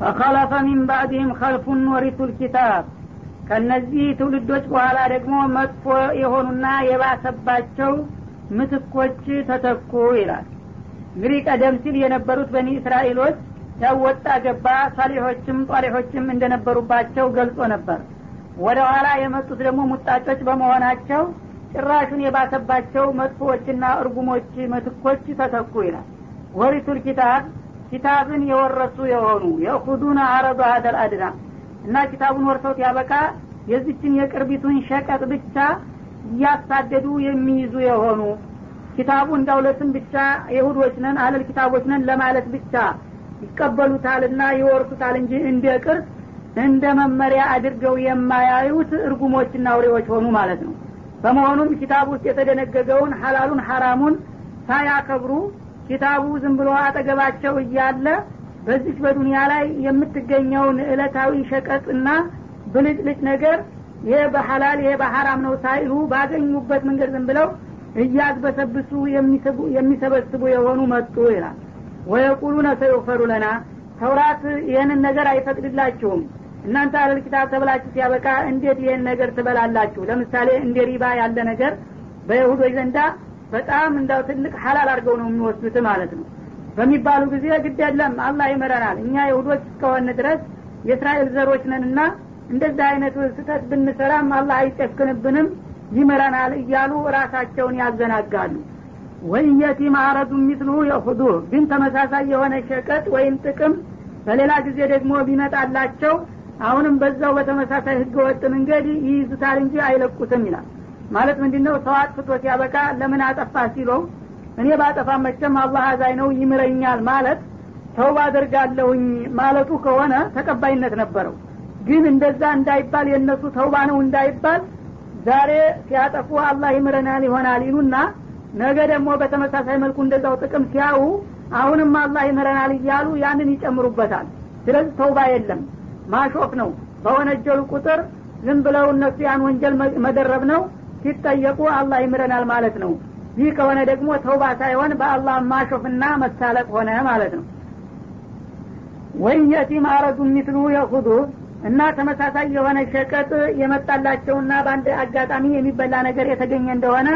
ፈኸለፈ ሚን ባዕድህም ከልፉን ወሪቱ ልኪታብ ከነዚህ ትውልዶች በኋላ ደግሞ መጥፎ የሆኑና የባሰባቸው ምትኮች ተተኩ ይላል። እንግዲህ ቀደም ሲል የነበሩት በኒ እስራኤሎች ያው ወጣ ገባ ሳሊሖችም ጧሊሖችም እንደነበሩባቸው ገልጾ ነበር። ወደ ኋላ የመጡት ደግሞ ሙጣጮች በመሆናቸው ጭራሹን የባሰባቸው መጥፎዎችና እርጉሞች ምትኮች ተተኩ ይላል። ወሪቱል ኪታብ ኪታብን የወረሱ የሆኑ የእኹዱን አረዱ ሀደል አድና እና ኪታቡን ወርሰውት ያበቃ የዚችን የቅርቢቱን ሸቀጥ ብቻ እያሳደዱ የሚይዙ የሆኑ ኪታቡ እንዳውለትም ብቻ የሁዶች ነን አለል ኪታቦች ነን ለማለት ብቻ ይቀበሉታልና ይወርሱታል እንጂ እንደ ቅርስ እንደ መመሪያ አድርገው የማያዩት እርጉሞችና አውሬዎች ሆኑ ማለት ነው። በመሆኑም ኪታቡ ውስጥ የተደነገገውን ሀላሉን ሐራሙን ሳያከብሩ ኪታቡ ዝም ብሎ አጠገባቸው እያለ በዚች በዱንያ ላይ የምትገኘውን እለታዊ ሸቀጥና ብልጭልጭ ነገር ይሄ በሐላል ይሄ በሐራም ነው ሳይሉ ባገኙበት መንገድ ዝም ብለው እያግበሰብሱ የሚሰበስቡ የሆኑ መጡ ይላል። ወየቁሉነ ሰዩፈሩ ለና ተውራት ይህንን ነገር አይፈቅድላችሁም። እናንተ አለል ኪታብ ተብላችሁ ሲያበቃ እንዴት ይህን ነገር ትበላላችሁ? ለምሳሌ እንደ ሪባ ያለ ነገር በይሁዶች ዘንዳ በጣም እንዳው ትልቅ ሀላል አድርገው ነው የሚወስዱት ማለት ነው። በሚባሉ ጊዜ ግድ የለም አላህ ይመረናል። እኛ ይሁዶች እስከሆን ድረስ የእስራኤል ዘሮች ነንና እንደዚህ አይነት ስህተት ብንሰራም አላህ አይጨክንብንም ይምረናል እያሉ ራሳቸውን ያዘናጋሉ። ወይየቲ ማዕረዱ ሚስሉ የሁዱ ግን ተመሳሳይ የሆነ ሸቀጥ ወይም ጥቅም በሌላ ጊዜ ደግሞ ቢመጣላቸው አሁንም በዛው በተመሳሳይ ህገ ወጥ መንገድ ይይዙታል እንጂ አይለቁትም ይላል ማለት ምንድን ነው ሰው አጥፍቶ ሲያበቃ ለምን አጠፋ ሲለው እኔ ባጠፋ መቸም አላህ አዛኝ ነው ይምረኛል ማለት ተውባ አደርጋለሁኝ ማለቱ ከሆነ ተቀባይነት ነበረው። ግን እንደዛ እንዳይባል የእነሱ ተውባ ነው እንዳይባል ዛሬ ሲያጠፉ አላህ ይምረናል ይሆናል ይሉና ነገ ደግሞ በተመሳሳይ መልኩ እንደዛው ጥቅም ሲያዩ አሁንም አላህ ይምረናል እያሉ ያንን ይጨምሩበታል። ስለዚህ ተውባ የለም ማሾፍ ነው። በወነጀሉ ቁጥር ዝም ብለው እነሱ ያን ወንጀል መደረብ ነው ሲጠየቁ አላህ ይምረናል ማለት ነው። ይህ ከሆነ ደግሞ ተውባ ሳይሆን በአላህ ማሾፍና መሳለቅ ሆነ ማለት ነው። ወይም የቲ ማረዱ ሚትሉ የሁዱ እና ተመሳሳይ የሆነ ሸቀጥ የመጣላቸውና በአንድ አጋጣሚ የሚበላ ነገር የተገኘ እንደሆነ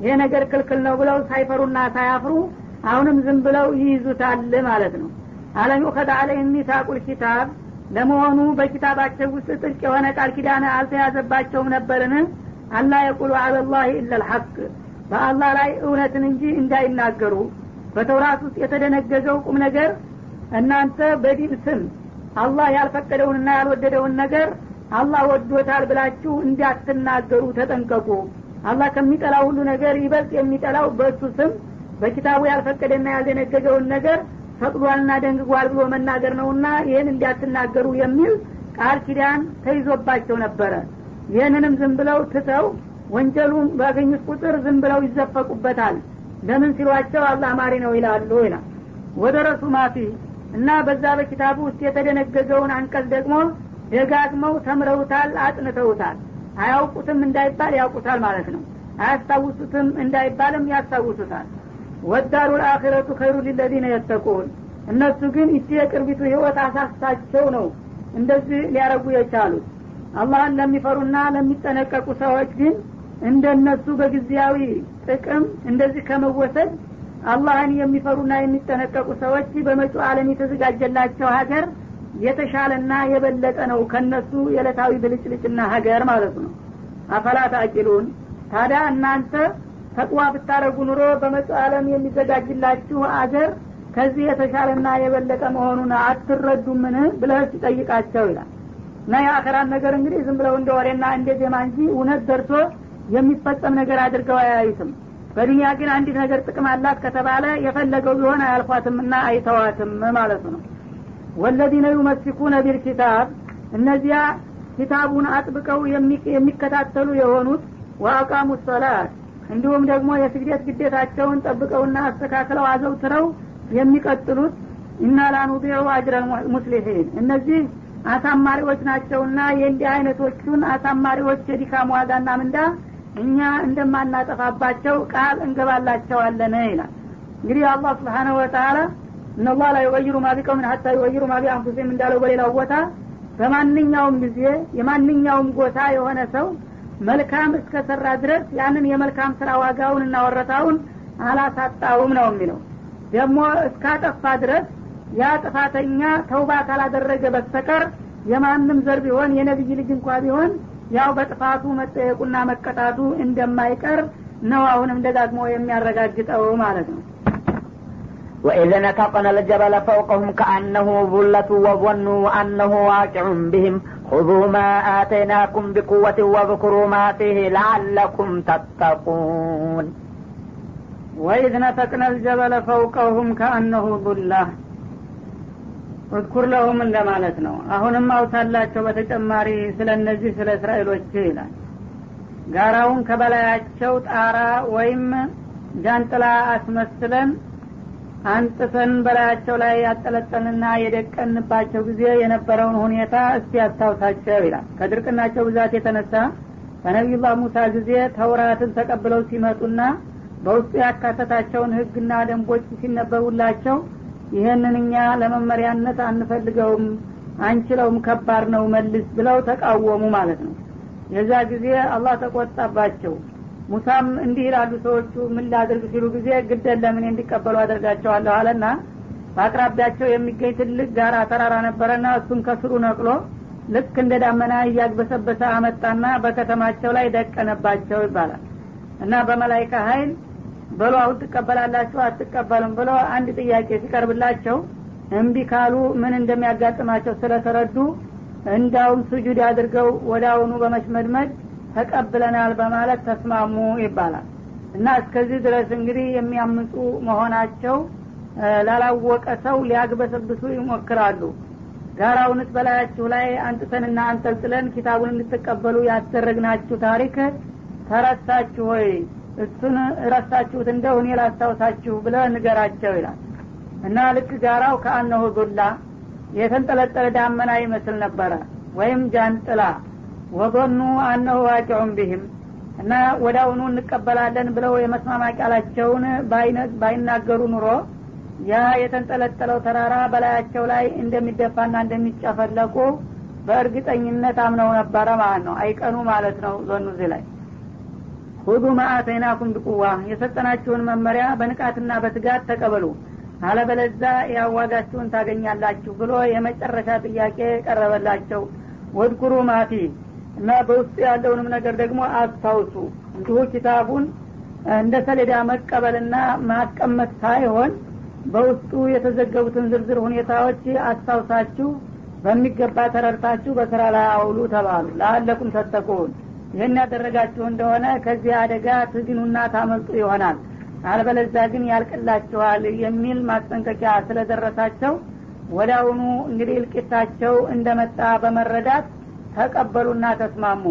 ይሄ ነገር ክልክል ነው ብለው ሳይፈሩና ሳያፍሩ አሁንም ዝም ብለው ይይዙታል ማለት ነው። አለም ዩኸድ አለይህም ሚታቁል ኪታብ ለመሆኑ በኪታባቸው ውስጥ ጥልቅ የሆነ ቃል ኪዳን አልተያዘባቸውም ነበርን አላ የቁሉ አለላህ ኢላ ልሐቅ በአላህ ላይ እውነትን እንጂ እንዳይናገሩ። በተውራት ውስጥ የተደነገገው ቁም ነገር እናንተ በዲን ስም አላህ ያልፈቀደውንና ያልወደደውን ነገር አላህ ወዶታል ብላችሁ እንዳትናገሩ ተጠንቀቁ። አላህ ከሚጠላው ሁሉ ነገር ይበልጥ የሚጠላው በእሱ ስም በኪታቡ ያልፈቀደና ያልደነገገውን ነገር ፈቅዷልና ደንግጓል ብሎ መናገር ነውና ይህን እንዲያትናገሩ የሚል ቃል ኪዳን ተይዞባቸው ነበረ ይህንንም ዝም ብለው ትተው ወንጀሉን ባገኙት ቁጥር ዝም ብለው ይዘፈቁበታል። ለምን ሲሏቸው አላህ ማሪ ነው ይላሉ ይላል። ወደ ረሱ ማፊ እና በዛ በኪታቡ ውስጥ የተደነገገውን አንቀጽ ደግሞ ደጋግመው ተምረውታል አጥንተውታል። አያውቁትም እንዳይባል ያውቁታል ማለት ነው። አያስታውሱትም እንዳይባልም ያስታውሱታል። ወዳሩ ልአኪረቱ ኸይሩ ሊለዚነ የተቁን። እነሱ ግን ይቺ የቅርቢቱ ህይወት አሳስታቸው ነው እንደዚህ ሊያረጉ የቻሉት አላህን ለሚፈሩና ለሚጠነቀቁ ሰዎች ግን እንደነሱ በጊዜያዊ ጥቅም እንደዚህ ከመወሰድ አላህን የሚፈሩና የሚጠነቀቁ ሰዎች በመጪው ዓለም የተዘጋጀላቸው ሀገር የተሻለና የበለጠ ነው ከነሱ የዕለታዊ ብልጭልጭና ሀገር ማለት ነው። አፈላ ታቂሉን ታዲያ እናንተ ተቅዋ ብታረጉ ኑሮ በመጪው ዓለም የሚዘጋጅላችሁ አገር ከዚህ የተሻለና የበለጠ መሆኑን አትረዱምን ብለህ ሲጠይቃቸው ይላል እና የአኸራን ነገር እንግዲህ ዝም ብለው እንደ ወሬና እንደ ዜማ እንጂ እውነት ደርሶ የሚፈጸም ነገር አድርገው አያዩትም። በዱኒያ ግን አንዲት ነገር ጥቅም አላት ከተባለ የፈለገው ቢሆን አያልፏትም እና አይተዋትም ማለት ነው። ወለዚነ ዩመሲኩነ ቢልኪታብ እነዚያ ኪታቡን አጥብቀው የሚከታተሉ የሆኑት ወአቃሙ ሰላት እንዲሁም ደግሞ የስግደት ግዴታቸውን ጠብቀውና አስተካክለው አዘውትረው የሚቀጥሉት እና ላኑዲዑ አጅረ ሙስሊሒን እነዚህ አሳማሪዎች ናቸውና የእንዲህ አይነቶቹን አሳማሪዎች የዲካም ዋጋና ምንዳ እኛ እንደማናጠፋባቸው ቃል እንገባላቸዋለን ይላል። እንግዲህ አላህ ስብሓነሁ ወተላ እነላህ ላ ዩቀይሩ ማ ሀታ ዩቀይሩ ማ ቢአንፉሲም እንዳለው በሌላው ቦታ በማንኛውም ጊዜ የማንኛውም ጎሳ የሆነ ሰው መልካም እስከሰራ ድረስ ያንን የመልካም ስራ ዋጋውን እና አላሳጣውም ነው የሚለው። ደግሞ እስካጠፋ ድረስ ያ ጥፋተኛ ተውባ ካላደረገ በስተቀር የማንም ዘር ቢሆን የነቢይ ልጅ እንኳ ቢሆን ያው በጥፋቱ መጠየቁና መቀጣቱ እንደማይቀር ነው አሁንም ደጋግሞ የሚያረጋግጠው ማለት ነው وإذ نتقنا الجبل فوقهم كأنه ظلة وظنوا أنه واقع بهم خذوا ما آتيناكم بقوة واذكروا ما فيه لعلكم تتقون وإذ نتقنا الجبل فوقهم كأنه ظلة እዝኩር ለሁም እንደማለት ነው። አሁንም አውሳላቸው በተጨማሪ ስለ እነዚህ ስለ እስራኤሎች ይላል። ጋራውን ከበላያቸው ጣራ ወይም ጃንጥላ አስመስለን አንጥፈን በላያቸው ላይ ያጠለጠንና የደቀንባቸው ጊዜ የነበረውን ሁኔታ እስቲ ያስታውሳቸው ይላል። ከድርቅናቸው ብዛት የተነሳ በነቢዩላህ ሙሳ ጊዜ ተውራትን ተቀብለው ሲመጡና በውስጡ ያካተታቸውን ህግና ደንቦች ሲነበቡላቸው ይህንን እኛ ለመመሪያነት አንፈልገውም አንችለውም ከባድ ነው መልስ ብለው ተቃወሙ ማለት ነው። የዛ ጊዜ አላህ ተቆጣባቸው። ሙሳም እንዲህ ይላሉ ሰዎቹ ምን ላድርግ? ሲሉ ጊዜ ግደን ለምን እንዲቀበሉ አደርጋቸዋለሁ አለና በአቅራቢያቸው የሚገኝ ትልቅ ጋራ ተራራ ነበረና እሱን ከስሩ ነቅሎ ልክ እንደ ዳመና እያግበሰበሰ አመጣና በከተማቸው ላይ ደቀነባቸው ይባላል። እና በመላይካ ሀይል በሎ አሁን ትቀበላላችሁ አትቀበልም ብሎ አንድ ጥያቄ ሲቀርብላቸው እምቢ ካሉ ምን እንደሚያጋጥማቸው ስለተረዱ እንዳውም ስጁድ አድርገው አሁኑ በመሽመድመድ ተቀብለናል በማለት ተስማሙ ይባላል። እና እስከዚህ ድረስ እንግዲህ የሚያምፁ መሆናቸው ላላወቀ ሰው ሊያግበሰብሱ ይሞክራሉ። ጋራውንስ በላያችሁ ላይ አንጥተንና አንጠልጥለን ኪታቡን እንድትቀበሉ ያስደረግናችሁ ታሪክ ተረሳችሁ ወይ እሱን ረሳችሁት እንደው እኔ ላስታውሳችሁ ብለ ንገራቸው ይላል። እና ልክ ጋራው ከአነሁ ዱላ የተንጠለጠለ ዳመና ይመስል ነበረ ወይም ጃንጥላ። ወጎኑ አነሁ ዋቂዑን ቢህም እና ወዳውኑ እንቀበላለን ብለው የመስማማ ቃላቸውን ባይናገሩ ኑሮ ያ የተንጠለጠለው ተራራ በላያቸው ላይ እንደሚደፋና እንደሚጨፈለቁ በእርግጠኝነት አምነው ነበረ ማለት ነው። አይቀኑ ማለት ነው ዞኑ ላይ ሁዱ ማአተይናኩም ብቁዋ የሰጠናችሁን መመሪያ በንቃትና በትጋት ተቀበሉ። አለበለዛ ያዋጋችሁን ታገኛላችሁ ብሎ የመጨረሻ ጥያቄ ቀረበላቸው። ወድኩሩ ማፊ እና በውስጡ ያለውንም ነገር ደግሞ አስታውሱ። እንዲሁ ኪታቡን እንደ ሰሌዳ መቀበልና ማስቀመጥ ሳይሆን በውስጡ የተዘገቡትን ዝርዝር ሁኔታዎች አስታውሳችሁ በሚገባ ተረድታችሁ በስራ ላይ አውሉ ተባሉ። ለአለኩም ተጠቁን ይህን ያደረጋችሁ እንደሆነ ከዚህ አደጋ ትድኑና ታመልጡ ይሆናል። አልበለዛ ግን ያልቅላችኋል የሚል ማስጠንቀቂያ ስለደረሳቸው ወዳውኑ እንግዲህ እልቂታቸው እንደመጣ በመረዳት ተቀበሉና ተስማሙ።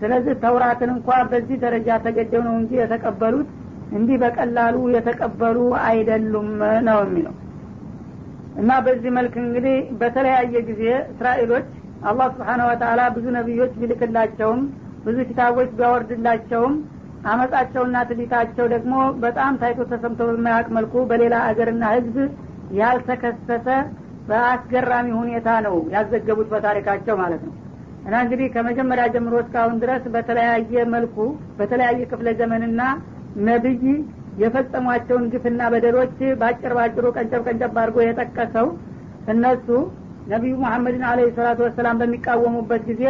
ስለዚህ ተውራትን እንኳ በዚህ ደረጃ ተገደው ነው እንጂ የተቀበሉት እንዲህ በቀላሉ የተቀበሉ አይደሉም ነው የሚለው። እና በዚህ መልክ እንግዲህ በተለያየ ጊዜ እስራኤሎች አላህ ስብሓነ ወተላ ብዙ ነቢዮች ቢልክላቸውም ብዙ ኪታቦች ቢያወርድላቸውም አመጻቸውና ትሊታቸው ደግሞ በጣም ታይቶ ተሰምቶ በማያውቅ መልኩ በሌላ አገርና ህዝብ ያልተከሰተ በአስገራሚ ሁኔታ ነው ያዘገቡት በታሪካቸው ማለት ነው። እና እንግዲህ ከመጀመሪያ ጀምሮ እስካሁን ድረስ በተለያየ መልኩ በተለያየ ክፍለ ዘመንና ነብይ የፈጸሟቸውን ግፍና በደሎች በአጭር ባጭሩ ቀንጨብ ቀንጨብ አድርጎ የጠቀሰው እነሱ ነቢዩ ሙሐመድን አለ ሰላቱ ወሰላም በሚቃወሙበት ጊዜ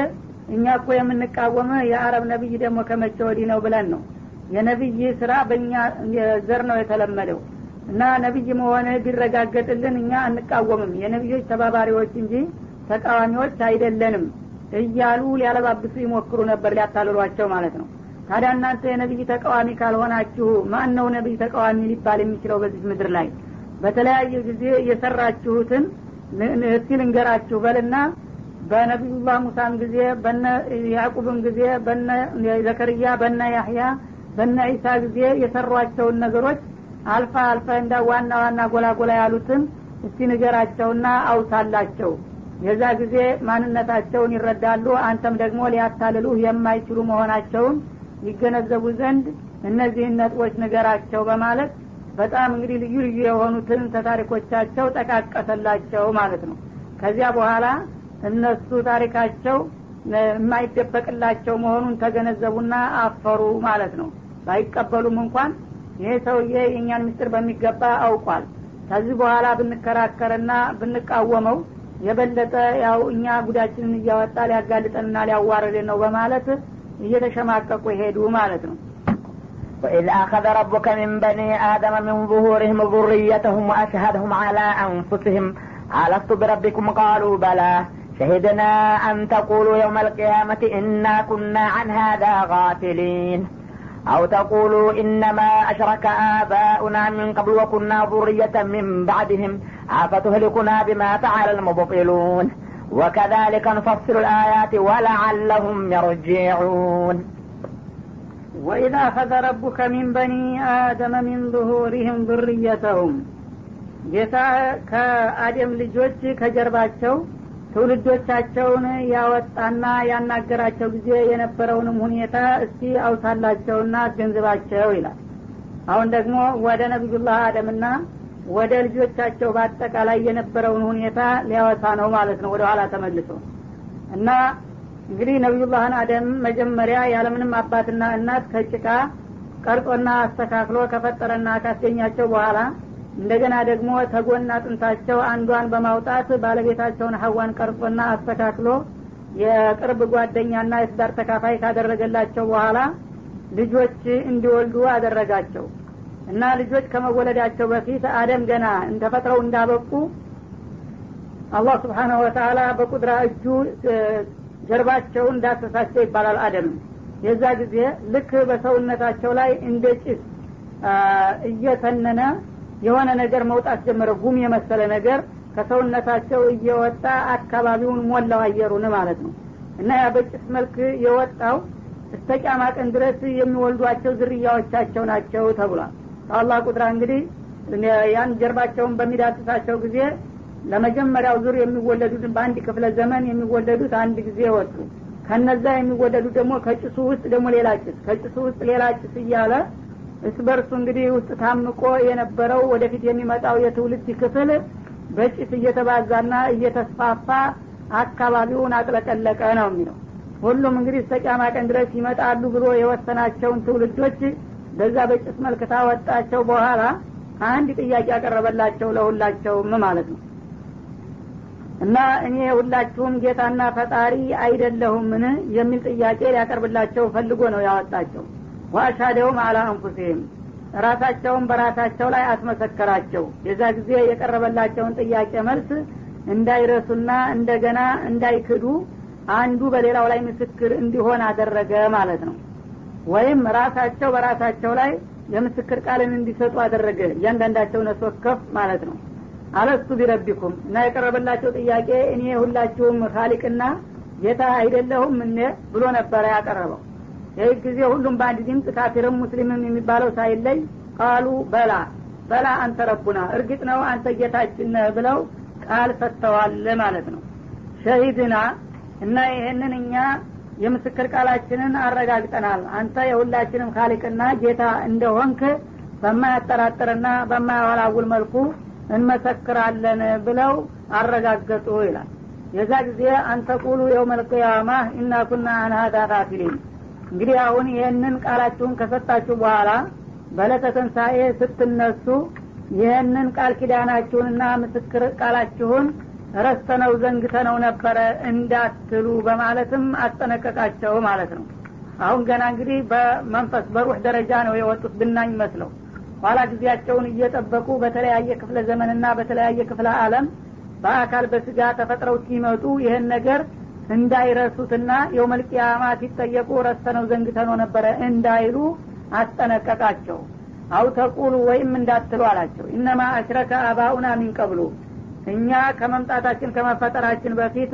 እኛ እኮ የምንቃወመ የአረብ ነቢይ ደግሞ ከመቼ ወዲህ ነው ብለን ነው። የነቢይ ስራ በእኛ ዘር ነው የተለመደው። እና ነቢይ መሆነ ቢረጋገጥልን እኛ አንቃወምም። የነቢዮች ተባባሪዎች እንጂ ተቃዋሚዎች አይደለንም እያሉ ሊያለባብሱ ይሞክሩ ነበር ሊያታልሏቸው ማለት ነው። ታዲያ እናንተ የነቢይ ተቃዋሚ ካልሆናችሁ ማን ነው ነቢይ ተቃዋሚ ሊባል የሚችለው በዚህ ምድር ላይ? በተለያየ ጊዜ የሰራችሁትን እስቲ ልንገራችሁ በልና በነቢዩላህ ሙሳም ጊዜ በነ ያዕቁብም ጊዜ በነ ዘከርያ በነ ያህያ በነ ዒሳ ጊዜ የሰሯቸውን ነገሮች አልፋ አልፈ እንደ ዋና ዋና ጎላ ጎላ ያሉትን እስቲ ንገራቸውና አውሳላቸው። የዛ ጊዜ ማንነታቸውን ይረዳሉ አንተም ደግሞ ሊያታልሉህ የማይችሉ መሆናቸውን ይገነዘቡ ዘንድ እነዚህን ነጥቦች ንገራቸው በማለት በጣም እንግዲህ ልዩ ልዩ የሆኑትን ተታሪኮቻቸው ጠቃቀሰላቸው ማለት ነው። ከዚያ በኋላ እነሱ ታሪካቸው የማይደበቅላቸው መሆኑን ተገነዘቡና አፈሩ ማለት ነው ባይቀበሉም እንኳን ይሄ ሰውዬ የእኛን ምስጢር በሚገባ አውቋል ከዚህ በኋላ ብንከራከርና ብንቃወመው የበለጠ ያው እኛ ጉዳችንን እያወጣ ሊያጋልጠንና ሊያዋርድን ነው በማለት እየተሸማቀቁ ሄዱ ማለት ነው وإذ أخذ ربك من بني آدم من ظهورهم ذريتهم وأشهدهم على أنفسهم ألست بربكم قالوا بلى شهدنا أن تقولوا يوم القيامة إنا كنا عن هذا غافلين أو تقولوا إنما أشرك آباؤنا من قبل وكنا ذرية من بعدهم أفتهلكنا بما فعل المبطلون وكذلك نفصل الآيات ولعلهم يرجعون وإذا أخذ ربك من بني آدم من ظهورهم ذريتهم ጌታ ከአደም ልጆች ከጀርባቸው ትውልዶቻቸውን ያወጣና ያናገራቸው ጊዜ የነበረውንም ሁኔታ እስቲ አውሳላቸውና አስገንዝባቸው ይላል። አሁን ደግሞ ወደ ነቢዩላህ አደምና ወደ ልጆቻቸው በአጠቃላይ የነበረውን ሁኔታ ሊያወሳ ነው ማለት ነው። ወደ ኋላ ተመልሶ እና እንግዲህ ነቢዩላህን አደም መጀመሪያ ያለምንም አባትና እናት ከጭቃ ቀርጾና አስተካክሎ ከፈጠረና ካስገኛቸው በኋላ እንደገና ደግሞ ተጎና ጥንታቸው አንዷን በማውጣት ባለቤታቸውን ሀዋን ቀርጾና አስተካክሎ የቅርብ ጓደኛና የትዳር ተካፋይ ካደረገላቸው በኋላ ልጆች እንዲወልዱ አደረጋቸው። እና ልጆች ከመወለዳቸው በፊት አደም ገና ተፈጥረው እንዳበቁ አላህ ስብሓናሁ ወተላ በቁድራ እጁ ጀርባቸውን እንዳሰሳቸው ይባላል አደም። የዛ ጊዜ ልክ በሰውነታቸው ላይ እንደ ጭስ እየተነነ የሆነ ነገር መውጣት ጀመረ። ጉም የመሰለ ነገር ከሰውነታቸው እየወጣ አካባቢውን ሞላው አየሩን ማለት ነው። እና ያ በጭስ መልክ የወጣው እስተ ቂያማ ቀን ድረስ የሚወልዷቸው ዝርያዎቻቸው ናቸው ተብሏል። ከአላህ ቁጥራ እንግዲህ ያን ጀርባቸውን በሚዳስሳቸው ጊዜ ለመጀመሪያው ዙር የሚወለዱትን በአንድ ክፍለ ዘመን የሚወለዱት አንድ ጊዜ ወጡ። ከነዛ የሚወለዱት ደግሞ ከጭሱ ውስጥ ደግሞ ሌላ ጭስ ከጭሱ ውስጥ ሌላ ጭስ እያለ እስ በርሱ እንግዲህ ውስጥ ታምቆ የነበረው ወደፊት የሚመጣው የትውልድ ክፍል በጭስ እየተባዛና እየተስፋፋ አካባቢውን አጥለቀለቀ ነው የሚለው። ሁሉም እንግዲህ እስከ ቂያማ ቀን ድረስ ይመጣሉ ብሎ የወሰናቸውን ትውልዶች በዛ በጭስ መልክ ታወጣቸው በኋላ አንድ ጥያቄ ያቀረበላቸው ለሁላቸውም ማለት ነው። እና እኔ ሁላችሁም ጌታና ፈጣሪ አይደለሁምን? የሚል ጥያቄ ሊያቀርብላቸው ፈልጎ ነው ያወጣቸው ዋአሻደውም አላ አንፉሲህም ራሳቸውን በራሳቸው ላይ አስመሰከራቸው። የዛ ጊዜ የቀረበላቸውን ጥያቄ መልስ እንዳይረሱና እንደገና እንዳይክዱ አንዱ በሌላው ላይ ምስክር እንዲሆን አደረገ ማለት ነው። ወይም ራሳቸው በራሳቸው ላይ የምስክር ቃልን እንዲሰጡ አደረገ። እያንዳንዳቸው ነፍስ ማለት ነው። አለስቱ ቢረቢኩም እና የቀረበላቸው ጥያቄ እኔ ሁላችሁም ካሊቅና ጌታ አይደለሁም እኔ ብሎ ነበረ ያቀረበው ይህ ጊዜ ሁሉም በአንድ ድምፅ ካፊርም ሙስሊምም የሚባለው ሳይለይ ቃሉ በላ በላ አንተ ረቡና እርግጥ ነው አንተ ጌታችን ብለው ቃል ሰጥተዋል ማለት ነው። ሸሂድና እና ይህንን እኛ የምስክር ቃላችንን አረጋግጠናል። አንተ የሁላችንም ካሊቅና ጌታ እንደሆንክ በማያጠራጥርና በማያወላውል መልኩ እንመሰክራለን ብለው አረጋገጡ ይላል። የዛ ጊዜ አንተ ቁሉ የውመልቅያማ ኢና ኩና ጋፊሊን እንግዲህ አሁን ይህንን ቃላችሁን ከሰጣችሁ በኋላ በለተ ትንሣኤ ስትነሱ ይህንን ቃል ኪዳናችሁንና ምስክር ቃላችሁን ረስተነው ዘንግተነው ነበረ እንዳትሉ በማለትም አስጠነቀቃቸው ማለት ነው። አሁን ገና እንግዲህ በመንፈስ በሩህ ደረጃ ነው የወጡት ብናኝ መስለው። ኋላ ጊዜያቸውን እየጠበቁ በተለያየ ክፍለ ዘመንና በተለያየ ክፍለ አለም በአካል በስጋ ተፈጥረው ሲመጡ ይህን ነገር እንዳይረሱትና የውመልቅያማ ሲጠየቁ ረስተነው ዘንግተነው ነበረ እንዳይሉ አስጠነቀቃቸው። አው ተቁሉ ወይም እንዳትሉ አላቸው። እነማ አሽረከ አባኡና ሚንቀብሉ እኛ ከመምጣታችን ከመፈጠራችን በፊት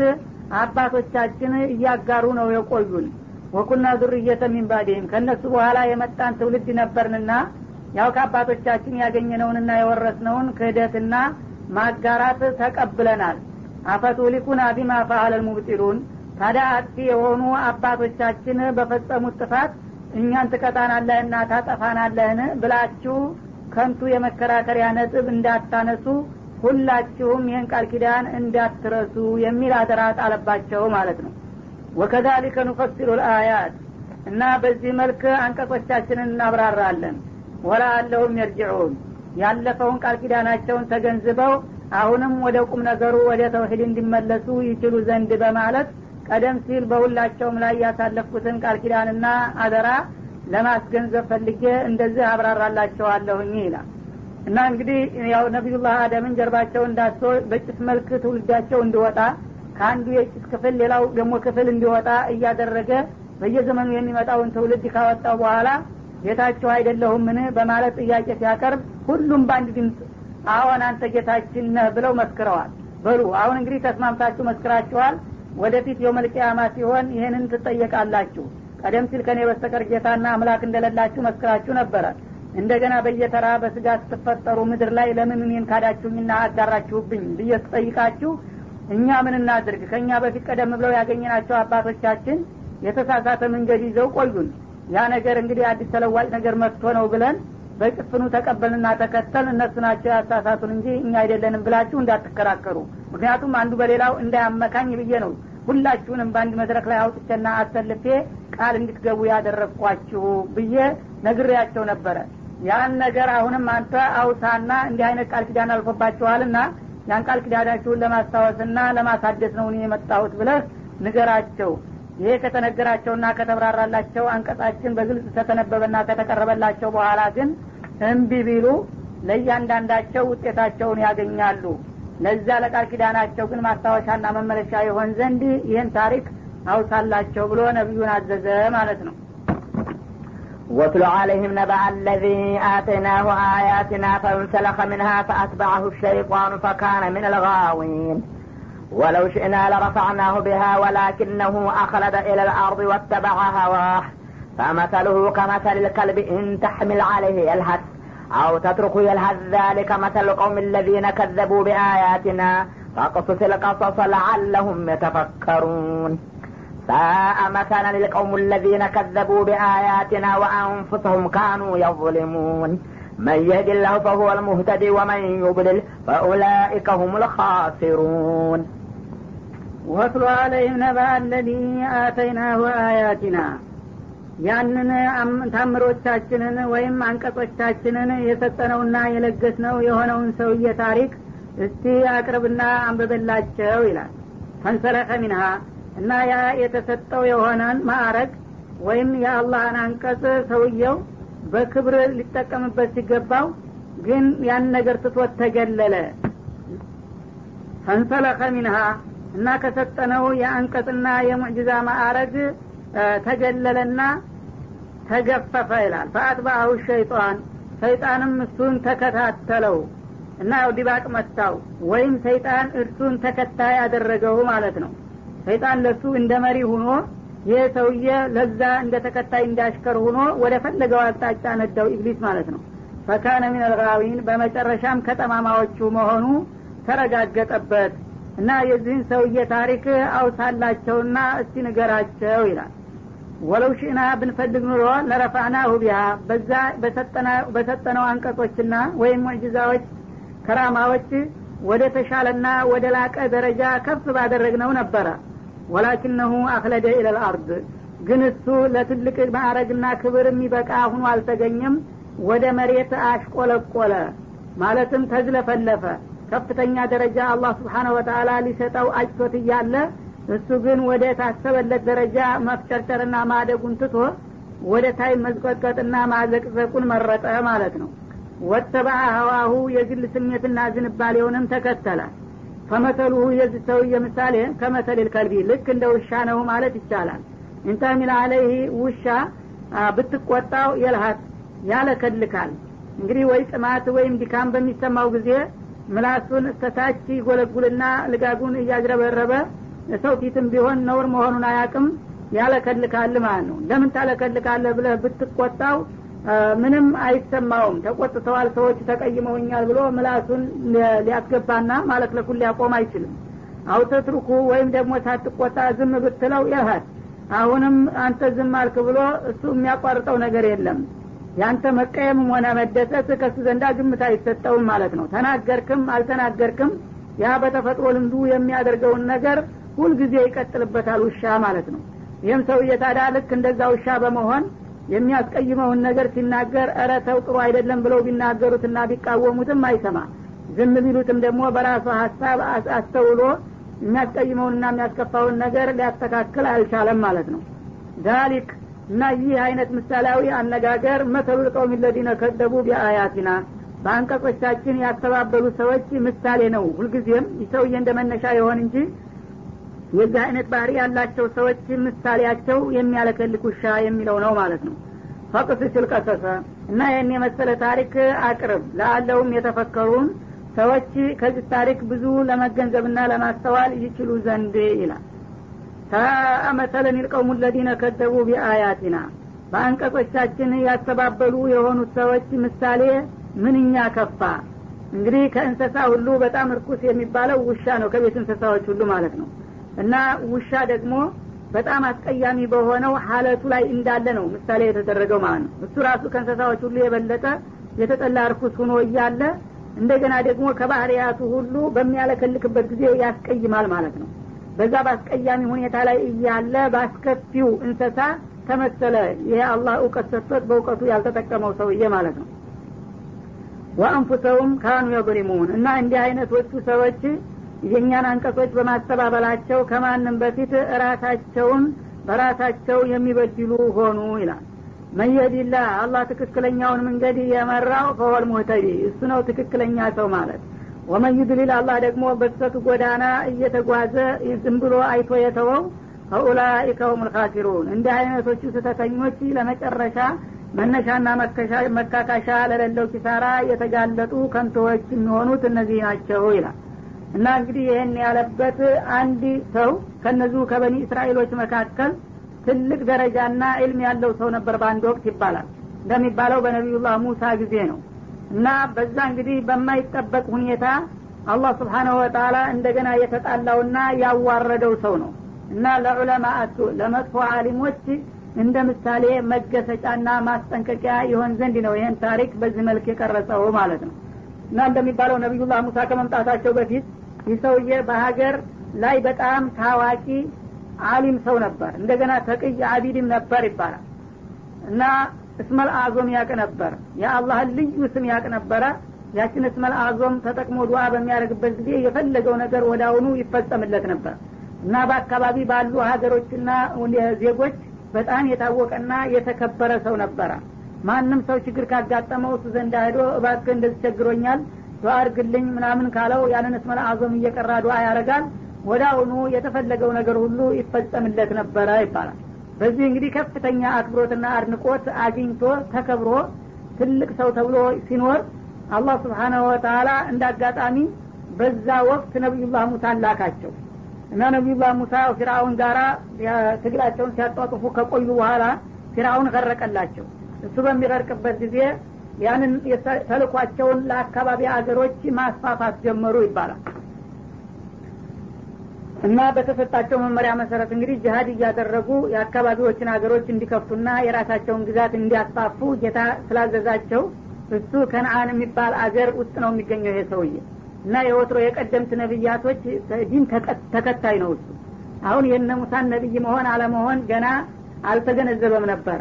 አባቶቻችን እያጋሩ ነው የቆዩን። ወኩና ዙርየተ ሚንባዲህም ከእነሱ በኋላ የመጣን ትውልድ ነበርንና ያው ከአባቶቻችን ያገኘነውንና የወረስነውን ክህደትና ማጋራት ተቀብለናል አፈቱሊኩና ቢማ ፈአለ ልሙብጢሉን። ታዲያ አጥፊ የሆኑ አባቶቻችን በፈጸሙት ጥፋት እኛን ትቀጣናለህና ታጠፋናለህን ብላችሁ ከንቱ የመከራከሪያ ነጥብ እንዳታነሱ ሁላችሁም ይህን ቃል ኪዳን እንዳትረሱ የሚል አደራ ጣለባቸው ማለት ነው። ወከዛሊከ ኑፈሲሉ ልአያት እና በዚህ መልክ አንቀጾቻችንን እናብራራለን። ወላ አለሁም የርጅዑን። ያለፈውን ቃል ኪዳናቸውን ተገንዝበው አሁንም ወደ ቁም ነገሩ ወደ ተውሂድ እንዲመለሱ ይችሉ ዘንድ በማለት ቀደም ሲል በሁላቸውም ላይ ያሳለፍኩትን ቃል ኪዳንና አደራ ለማስገንዘብ ፈልጌ እንደዚህ አብራራላቸዋለሁኝ ይላል። እና እንግዲህ ያው ነቢዩላህ አደምን ጀርባቸውን እንዳሶ በጭስ መልክ ትውልዳቸው እንዲወጣ ከአንዱ የጭስ ክፍል ሌላው ደግሞ ክፍል እንዲወጣ እያደረገ በየዘመኑ የሚመጣውን ትውልድ ካወጣው በኋላ ጌታቸው አይደለሁምን በማለት ጥያቄ ሲያቀርብ ሁሉም በአንድ ድምፅ አዎን አንተ ጌታችን ነህ ብለው መስክረዋል። በሉ አሁን እንግዲህ ተስማምታችሁ መስክራችኋል። ወደፊት የውመልቅያማ ሲሆን ይህንን ትጠየቃላችሁ። ቀደም ሲል ከኔ በስተቀር ጌታና አምላክ እንደሌላችሁ መስክራችሁ ነበረ። እንደገና በየተራ በስጋ ስትፈጠሩ ምድር ላይ ለምን እኔን ካዳችሁኝና አጋራችሁብኝ ብዬ ስጠይቃችሁ እኛ ምን እናድርግ? ከእኛ በፊት ቀደም ብለው ያገኘናቸው አባቶቻችን የተሳሳተ መንገድ ይዘው ቆዩን። ያ ነገር እንግዲህ አዲስ ተለዋጭ ነገር መጥቶ ነው ብለን በጭፍኑ ተቀበልና ተከተል እነሱ ናቸው ያሳሳቱን እንጂ እኛ አይደለንም ብላችሁ እንዳትከራከሩ። ምክንያቱም አንዱ በሌላው እንዳያመካኝ ብዬ ነው። ሁላችሁንም በአንድ መድረክ ላይ አውጥቼና አሰልፌ ቃል እንድትገቡ ያደረግኳችሁ ብዬ ነግሬያቸው ነበረ። ያን ነገር አሁንም አንተ አውሳና እንዲህ አይነት ቃል ኪዳን አልፎባችኋልና ያን ቃል ኪዳናችሁን ለማስታወስና ለማሳደስ ነው እኔ የመጣሁት ብለህ ንገራቸው ይሄ ከተነገራቸውና ከተብራራላቸው አንቀጻችን በግልጽ ከተነበበና ከተቀረበላቸው በኋላ ግን እምቢ ቢሉ ለእያንዳንዳቸው ውጤታቸውን ያገኛሉ ለዛ ለቃል ኪዳናቸው ግን ማስታወሻና መመለሻ ይሆን ዘንድ ይህን ታሪክ አውሳላቸው ብሎ ነቢዩን አዘዘ ማለት ነው واتل عليهم نبأ الذي آتيناه آياتنا فانسلخ منها فأتبعه الشيطان فكان من الغاوين ولو شئنا لرفعناه بها ولكنه أخلد إلى الأرض واتبع هواه. فمثله كمثل الكلب إن تحمل عليه يلهث أو تتركه يلهث ذلك مثل القوم الذين كذبوا بآياتنا. فاقصص القصص لعلهم يتفكرون. ساء مثلا القوم الذين كذبوا بآياتنا وأنفسهم كانوا يظلمون. من يهد الله فهو المهتدي ومن يضلل فأولئك هم الخاسرون. ወትሎ አለይህም ነባ አለዚ አተይናሁ አያቲና። ያንን ታምሮቻችንን ወይም አንቀጾቻችንን የሰጠነውና የለገስነው የሆነውን ሰውዬ ታሪክ እስቲ አቅርብና አንብበላቸው ይላል። ፈንሰለከ ሚንሃ እና ያ የተሰጠው የሆነን ማዕረግ ወይም የአላህን አንቀጽ ሰውየው በክብር ሊጠቀምበት ሲገባው ግን ያን ነገር ትቶት ተገለለ። ፈንሰለከ ሚንሃ እና ከሰጠነው የአንቀጽና የሙዕጅዛ ማዕረግ ተገለለና ተገፈፈ ይላል። ፈአትባአሁ ሸይጣን ሰይጣንም እሱን ተከታተለው እና ያው ዲባቅ መታው ወይም ሰይጣን እርሱን ተከታይ ያደረገው ማለት ነው። ሰይጣን ለሱ እንደ መሪ ሁኖ ይህ ሰውዬ ለዛ እንደ ተከታይ እንዳሽከር ሁኖ ወደ ፈለገው አቅጣጫ ነዳው ኢብሊስ ማለት ነው። ፈካነ ሚን በመጨረሻም ከጠማማዎቹ መሆኑ ተረጋገጠበት እና የዚህን ሰውዬ ታሪክ አውሳላቸውና እስቲ ንገራቸው ይላል። ወለው ሽእና ብንፈልግ ኑሮ ለረፋናሁ ቢሃ በዛ በሰጠነው አንቀጾችና ወይም ሙዕጅዛዎች ከራማዎች ወደ ተሻለና ወደ ላቀ ደረጃ ከፍ ባደረግነው ነበረ። ወላኪነሁ አክለደ ኢለል አርድ ግን እሱ ለትልቅ ማዕረግና ክብር የሚበቃ ሁኖ አልተገኘም ወደ መሬት አሽቆለቆለ ማለትም ተዝለፈለፈ ከፍተኛ ደረጃ አላህ ስብሓነ ወተአላ ሊሰጠው አጭቶት እያለ እሱ ግን ወደ ታሰበለት ደረጃ መፍጨርጨርና ማደጉን ትቶ ወደ ታይ መዝቀጥቀጥና ማዘቅዘቁን መረጠ ማለት ነው። ወተበዐ ሀዋሁ የግል ስሜትና ዝንባሌውንም ተከተለ። ፈመተሉሁ የዚህ ሰውዬ ምሳሌ ከመተል ከልቢ ልክ እንደ ውሻ ነው ማለት ይቻላል። ኢንተሚል አለይህ ውሻ ብትቆጣው የልሀት ያለከልካል። እንግዲህ ወይ ጥማት ወይም ድካም በሚሰማው ጊዜ ምላሱን እስተታች ይጎለጉልና ልጋጉን እያጅረበረበ ሰው ፊትም ቢሆን ነውር መሆኑን አያቅም። ያለከልካል ማለት ነው። ለምን ታለከልካለ ብለህ ብትቆጣው ምንም አይሰማውም። ተቆጥተዋል ሰዎች ተቀይመውኛል ብሎ ምላሱን ሊያስገባና ማለት ሊያቆም አይችልም። አውተትርኩ ወይም ደግሞ ሳትቆጣ ዝም ብትለው ይልሃል። አሁንም አንተ ዝም አልክ ብሎ እሱ የሚያቋርጠው ነገር የለም ያንተ መቀየምም ሆነ መደሰት ከሱ ዘንዳ ግምት አይሰጠውም ማለት ነው። ተናገርክም አልተናገርክም ያ በተፈጥሮ ልምዱ የሚያደርገውን ነገር ሁልጊዜ ይቀጥልበታል ውሻ ማለት ነው። ይህም ሰውዬ ታዲያ ልክ እንደዛ ውሻ በመሆን የሚያስቀይመውን ነገር ሲናገር እረ ተው ጥሩ አይደለም ብለው ቢናገሩትና ቢቃወሙትም አይሰማ። ዝም ቢሉትም ደግሞ በራሱ ሀሳብ አስተውሎ የሚያስቀይመውንና የሚያስከፋውን ነገር ሊያስተካክል አልቻለም ማለት ነው። ዛሊክ እና ይህ አይነት ምሳሌያዊ አነጋገር መሰሉ ልቀውም ለዲነ ከደቡ ቢአያቲና። በአንቀጾቻችን ያስተባበሉ ሰዎች ምሳሌ ነው። ሁልጊዜም ይህ ሰውዬ እንደ መነሻ የሆን እንጂ የዚህ አይነት ባህሪ ያላቸው ሰዎች ምሳሌያቸው የሚያለከልክ ውሻ የሚለው ነው ማለት ነው። ፈቅስ ስልቀሰሰ እና ይህን የመሰለ ታሪክ አቅርብ። ለአለውም የተፈከሩን ሰዎች ከዚህ ታሪክ ብዙ ለመገንዘብና ለማስተዋል ይችሉ ዘንድ ይላል ተመሰለን ይልቀውሙ ለዲነ ከደቡ ቢአያቲና። በአንቀጾቻችን ያስተባበሉ የሆኑት ሰዎች ምሳሌ ምንኛ ከፋ! እንግዲህ ከእንስሳ ሁሉ በጣም እርኩስ የሚባለው ውሻ ነው ከቤት እንስሳዎች ሁሉ ማለት ነው። እና ውሻ ደግሞ በጣም አስቀያሚ በሆነው ሀለቱ ላይ እንዳለ ነው ምሳሌ የተደረገው ማለት ነው። እሱ ራሱ ከእንስሳዎች ሁሉ የበለጠ የተጠላ እርኩስ ሁኖ እያለ እንደገና ደግሞ ከባህርያቱ ሁሉ በሚያለከልክበት ጊዜ ያስቀይማል ማለት ነው በዛ በአስቀያሚ ሁኔታ ላይ እያለ በአስከፊው እንስሳ ተመሰለ። ይሄ አላህ እውቀት ሰጥቶት በእውቀቱ ያልተጠቀመው ሰውዬ ማለት ነው። ወአንፉሰውም ካኑ የظሊሙን እና እንዲህ አይነቶቹ ሰዎች የእኛን አንቀጾች በማስተባበላቸው ከማንም በፊት ራሳቸውን በራሳቸው የሚበድሉ ሆኑ ይላል። መየዲላ አላህ ትክክለኛውን መንገድ የመራው ፈወል ሙህተዲ እሱ ነው ትክክለኛ ሰው ማለት ወመን ዩድሊል አላህ ደግሞ በስተቱ ጎዳና እየተጓዘ ዝም ብሎ አይቶ የተወው ፈኡላኢከ ሁም ልካሲሩን እንዲህ አይነቶቹ ስተተኞች ለመጨረሻ መነሻና መካካሻ ለሌለው ኪሳራ የተጋለጡ ከንቶዎች የሚሆኑት እነዚህ ናቸው ይላል። እና እንግዲህ ይህን ያለበት አንድ ሰው ከነዚሁ ከበኒ እስራኤሎች መካከል ትልቅ ደረጃና ኢልም ያለው ሰው ነበር በአንድ ወቅት ይባላል። እንደሚባለው በነቢዩላህ ሙሳ ጊዜ ነው እና በዛ እንግዲህ በማይጠበቅ ሁኔታ አላህ ስብሓናሁ ወተላ እንደገና የተጣላውና ያዋረደው ሰው ነው። እና ለዑለማአቱ ለመጥፎ አሊሞች እንደ ምሳሌ መገሰጫና ማስጠንቀቂያ ይሆን ዘንድ ነው ይህን ታሪክ በዚህ መልክ የቀረጸው ማለት ነው። እና እንደሚባለው ነቢዩላህ ሙሳ ከመምጣታቸው በፊት ይህ ሰውዬ በሀገር ላይ በጣም ታዋቂ አሊም ሰው ነበር። እንደገና ተቅይ አቢድም ነበር ይባላል። እና እስመል አዞም ያቅ ነበር። የአላህን ልዩ ስም ያቅ ነበረ። ያችን እስመል አዞም ተጠቅሞ ዱዓ በሚያደርግበት ጊዜ የፈለገው ነገር ወደ አሁኑ ይፈጸምለት ነበር። እና በአካባቢ ባሉ ሀገሮችና ዜጎች በጣም የታወቀና የተከበረ ሰው ነበረ። ማንም ሰው ችግር ካጋጠመው እሱ ዘንድ ሄዶ እባክህ እንደዚህ ቸግሮኛል ዱዓ አድርግልኝ ምናምን ካለው ያንን እስመል አዞም እየቀራ ዱዓ ያደርጋል። ወደ አሁኑ የተፈለገው ነገር ሁሉ ይፈጸምለት ነበረ ይባላል በዚህ እንግዲህ ከፍተኛ አክብሮትና አድንቆት አግኝቶ ተከብሮ ትልቅ ሰው ተብሎ ሲኖር አላህ ስብሓናሁ ወተላ እንደ አጋጣሚ በዛ ወቅት ነቢዩላህ ሙሳ ላካቸው። እና ነቢዩላህ ሙሳ ፊርአውን ጋራ ትግላቸውን ሲያጧጥፉ ከቆዩ በኋላ ፊርአውን ቀረቀላቸው እሱ በሚቀርቅበት ጊዜ ያንን ተልኳቸውን ለአካባቢ አገሮች ማስፋፋት ጀመሩ ይባላል እና በተሰጣቸው መመሪያ መሰረት እንግዲህ ጅሀድ እያደረጉ የአካባቢዎችን ሀገሮች እንዲከፍቱና የራሳቸውን ግዛት እንዲያስፋፉ ጌታ ስላዘዛቸው እሱ ከነአን የሚባል አገር ውስጥ ነው የሚገኘው ይሄ ሰውዬ። እና የወትሮ የቀደምት ነቢያቶች ዲን ተከታይ ነው እሱ። አሁን የነ ሙሳን ነቢይ መሆን አለመሆን ገና አልተገነዘበም ነበረ።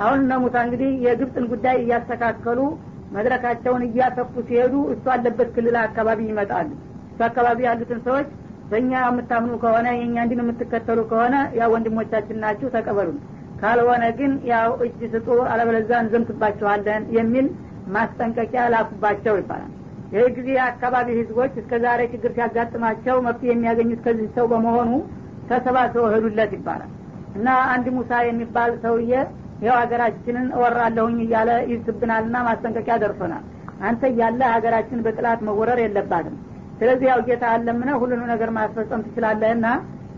አሁን እነ ሙሳ እንግዲህ የግብፅን ጉዳይ እያስተካከሉ መድረካቸውን እያሰፉ ሲሄዱ እሱ አለበት ክልል አካባቢ ይመጣሉ። እሱ አካባቢ ያሉትን ሰዎች በእኛ የምታምኑ ከሆነ የእኛ እንዲን የምትከተሉ ከሆነ ያ ወንድሞቻችን ናችሁ ተቀበሉን ካልሆነ ግን ያው እጅ ስጡ አለበለዛ እንዘምትባችኋለን የሚል ማስጠንቀቂያ ላኩባቸው ይባላል። ይህ ጊዜ የአካባቢ ህዝቦች እስከ ዛሬ ችግር ሲያጋጥማቸው መፍትሄ የሚያገኙት ከዚህ ሰው በመሆኑ ተሰባስበው ሄዱለት ይባላል። እና አንድ ሙሳ የሚባል ሰውዬ ይኸው ሀገራችንን እወራለሁኝ እያለ ይስብናልና ማስጠንቀቂያ ደርሶናል። አንተ እያለ ሀገራችን በጥላት መወረር የለባትም ስለዚህ ያው ጌታ አለምነ ሁሉንም ነገር ማስፈጸም ትችላለህና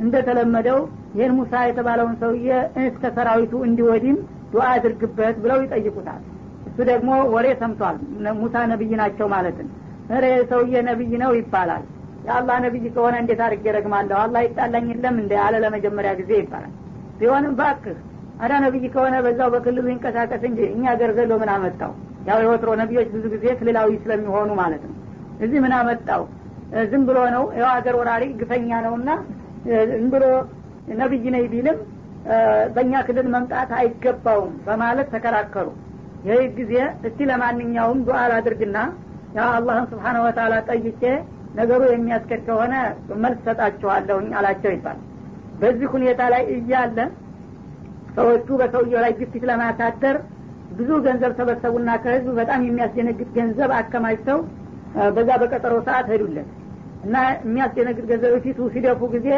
እንደተለመደው ይህን ሙሳ የተባለውን ሰውዬ እስከ ሰራዊቱ እንዲወዲም ዱዓ አድርግበት ብለው ይጠይቁታል። እሱ ደግሞ ወሬ ሰምቷል። ሙሳ ነቢይ ናቸው ማለትን። እረ ሰውዬ ነቢይ ነው ይባላል። የአላህ ነቢይ ከሆነ እንዴት አድርጌ ረግማለሁ አላህ ይጣላኝ የለም እንደ አለ ለመጀመሪያ ጊዜ ይባላል። ቢሆንም ባክህ አዳ ነቢይ ከሆነ በዛው በክልሉ ይንቀሳቀስ እንጂ እኛ ገር ዘሎ ምን አመጣው? ያው የወትሮ ነቢዮች ብዙ ጊዜ ክልላዊ ስለሚሆኑ ማለት ነው። እዚህ ምን አመጣው ዝም ብሎ ነው። ያው ሀገር ወራሪ ግፈኛ ነውና ዝም ብሎ ነቢይ ነኝ ቢልም በእኛ ክልል መምጣት አይገባውም በማለት ተከራከሩ። ይህ ጊዜ እስቲ ለማንኛውም ዱዓ ላድርግና ያ አላህን ስብሓነ ወተላ ጠይቄ ነገሩ የሚያስከድ ከሆነ መልስ ሰጣችኋለሁኝ አላቸው ይባላል በዚህ ሁኔታ ላይ እያለ ሰዎቹ በሰውየው ላይ ግፊት ለማሳደር ብዙ ገንዘብ ሰበሰቡና ከህዝብ በጣም የሚያስደነግጥ ገንዘብ አከማችተው በዛ በቀጠሮ ሰዓት ሄዱለት እና የሚያስደነግጥ ገንዘብ ፊቱ ሲደፉ ጊዜ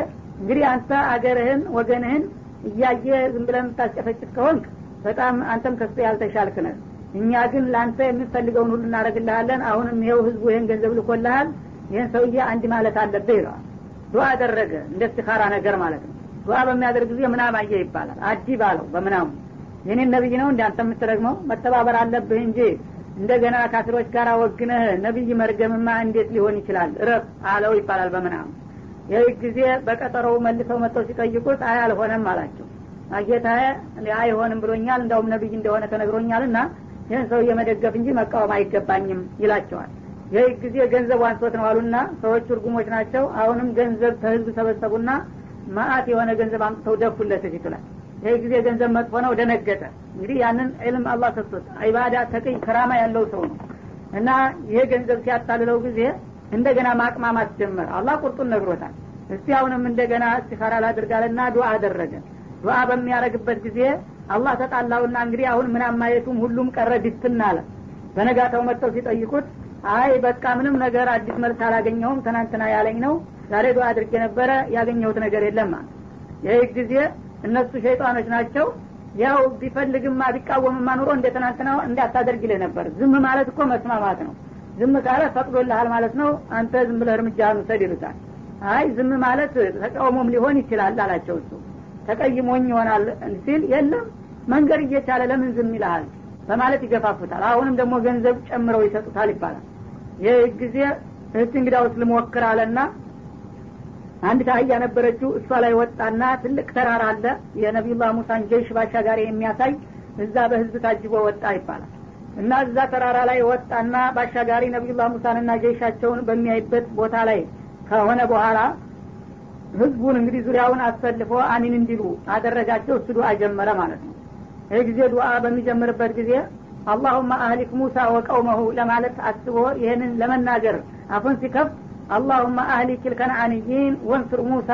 እንግዲህ አንተ አገርህን ወገንህን እያየ ዝም ብለን የምታስጨፈጭፍ ከሆንክ በጣም አንተም ከሱ ያልተሻልክ ነህ። እኛ ግን ለአንተ የምትፈልገውን ሁሉ እናደረግልሃለን አሁንም ይኸው ህዝቡ ይህን ገንዘብ ልኮልሃል። ይህን ሰውዬ አንድ ማለት አለብህ ይለዋል። ዱዓ አደረገ እንደ ስቲኻራ ነገር ማለት ነው። ዱዓ በሚያደርግ ጊዜ ምናም አየ ይባላል። አዲብ አለው በምናሙ። የኔን ነቢይ ነው እንዲ አንተ የምትረግመው? መተባበር አለብህ እንጂ እንደገና ካፊሮች ጋር ወግነህ ነቢይ መርገምማ እንዴት ሊሆን ይችላል? እረፍ አለው ይባላል በምናሙ ይህ ጊዜ በቀጠሮው መልሰው መጥተው ሲጠይቁት አይ አልሆነም አላቸው። አጌታ አይሆንም ብሎኛል እንዳውም ነቢይ እንደሆነ ተነግሮኛል እና ይህን ሰው የመደገፍ እንጂ መቃወም አይገባኝም ይላቸዋል። ይህ ጊዜ ገንዘቡ አንሶት ነው አሉና ሰዎቹ እርጉሞች ናቸው። አሁንም ገንዘብ ከህዝብ ሰበሰቡና ማአት የሆነ ገንዘብ አምጥተው ደፉለት ላይ ይህ ጊዜ ገንዘብ መጥፎ ነው ደነገጠ። እንግዲህ ያንን ዕልም አላህ ሰጥቶት አይባዳ ተቅይ ክራማ ያለው ሰው ነው። እና ይሄ ገንዘብ ሲያታልለው ጊዜ እንደገና ማቅማማት ጀመር አላህ ቁርጡን ነግሮታል። እስቲ አሁንም እንደገና እስቲኻራ ላድርጋልና ዱዓ አደረገ። ዱዓ በሚያደረግበት ጊዜ አላህ ተጣላውና እንግዲህ አሁን ምናም ማየቱም ሁሉም ቀረ ድፍን አለ። በነጋታው መጥተው ሲጠይቁት አይ በቃ ምንም ነገር አዲስ መልስ አላገኘውም ትናንትና ያለኝ ነው ዛሬ ዱዓ አድርጌ ነበረ ያገኘሁት ነገር የለም ይህ ጊዜ እነሱ ሸይጣኖች ናቸው። ያው ቢፈልግማ ቢቃወምማ ኑሮ እንደ ትናንትና እንዳታደርግ ይልህ ነበር። ዝም ማለት እኮ መስማማት ነው። ዝም ካለ ፈቅዶልሃል ማለት ነው። አንተ ዝም ብለህ እርምጃህን ውሰድ ይሉታል። አይ ዝም ማለት ተቃውሞም ሊሆን ይችላል አላቸው እሱ። ተቀይሞኝ ይሆናል ሲል የለም መንገድ እየቻለ ለምን ዝም ይልሃል? በማለት ይገፋፉታል። አሁንም ደግሞ ገንዘብ ጨምረው ይሰጡታል ይባላል። ይህ ጊዜ እህት እንግዳውስ ልሞክር አለና አንድ አህያ ነበረችው። እሷ ላይ ወጣና ትልቅ ተራራ አለ። የነቢዩላህ ሙሳን ጀይሽ ባሻጋሪ የሚያሳይ እዛ በህዝብ ታጅቦ ወጣ ይባላል። እና እዛ ተራራ ላይ ወጣና ባሻጋሪ ነቢዩላህ ሙሳንና ጀይሻቸውን በሚያይበት ቦታ ላይ ከሆነ በኋላ ህዝቡን እንግዲህ ዙሪያውን አሰልፎ አሚን እንዲሉ አደረጋቸው እሱ ዱዓ ጀመረ ማለት ነው። ይህ ጊዜ ዱዓ በሚጀምርበት ጊዜ አላሁማ አህሊክ ሙሳ ወቀውመሁ ለማለት አስቦ ይህንን ለመናገር አፉን ሲከፍት አላሁማ አህሊክ ልከነአንይን ወንስር ሙሳ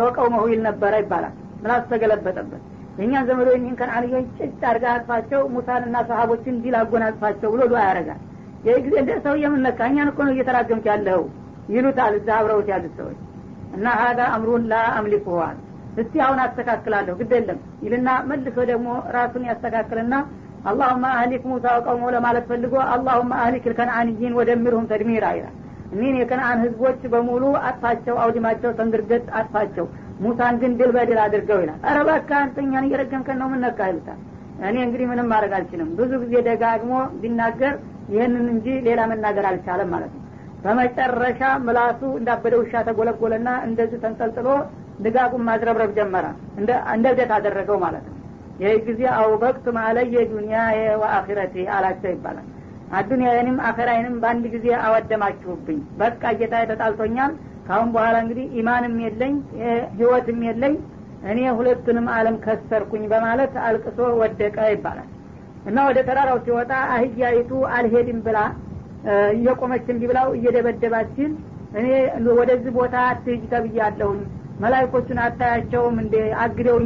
ወቀውመሁ ይል ነበረ ይባላል ምላሱ ተገለበጠበት የእኛን ዘመዶ እኒህን ከነአንዮች ጭጭ አድርጋ አጥፋቸው ሙሳንና ሰሀቦችን እንዲል አጎናጽፋቸው ብሎ ዱዓ ያደረጋል ይህ ጊዜ እንደ ሰው የምነካ እኛን እኮ ነው እየተራገምክ ያለኸው ይሉታል እዛ አብረውት ያሉት ሰዎች እና ሀዳ አምሩን ላ አምሊኩዋል እስቲ አሁን አስተካክላለሁ ግድ የለም ይልና መልሶ ደግሞ ራሱን ያስተካክልና አላሁማ አህሊክ ሙሳ ወቀውሞ ለማለት ፈልጎ አላሁማ አህሊክ ልከነአንይን ወደሚርሁም ተድሚራ ይላል እኒህን የከነአን ህዝቦች በሙሉ አጥፋቸው አውድማቸው ተንግርገጥ አጥፋቸው። ሙሳን ግን ድል በድል አድርገው ይላል። አረ እባክህ አንተ እየረገምከን ነው ምነካ ይሉታል። እኔ እንግዲህ ምንም ማድረግ አልችልም። ብዙ ጊዜ ደጋግሞ ቢናገር ይህንን እንጂ ሌላ መናገር አልቻለም ማለት ነው። በመጨረሻ ምላሱ እንዳበደ ውሻ ተጎለጎለና እንደዚህ ተንጠልጥሎ ድጋቁን ማዝረብረብ ጀመረ። እንደ እብደት አደረገው ማለት ነው። ይህ ጊዜ አውበቅት ማለየ ዱኒያ ወአኪረቲ አላቸው ይባላል አዱኒያዬንም አኸራይንም በአንድ ጊዜ አወደማችሁብኝ። በቃ ጌታ ተጣልቶኛል። ካሁን በኋላ እንግዲህ ኢማንም የለኝ ህይወትም የለኝ። እኔ ሁለቱንም አለም ከሰርኩኝ በማለት አልቅሶ ወደቀ ይባላል። እና ወደ ተራራው ሲወጣ አህያይቱ አልሄድም ብላ እየቆመች እንዲህ ብላው እየደበደባት ሲል እኔ ወደዚህ ቦታ አትሂጅ ተብያለሁኝ። መላይኮቹን አታያቸውም እንደ አግደው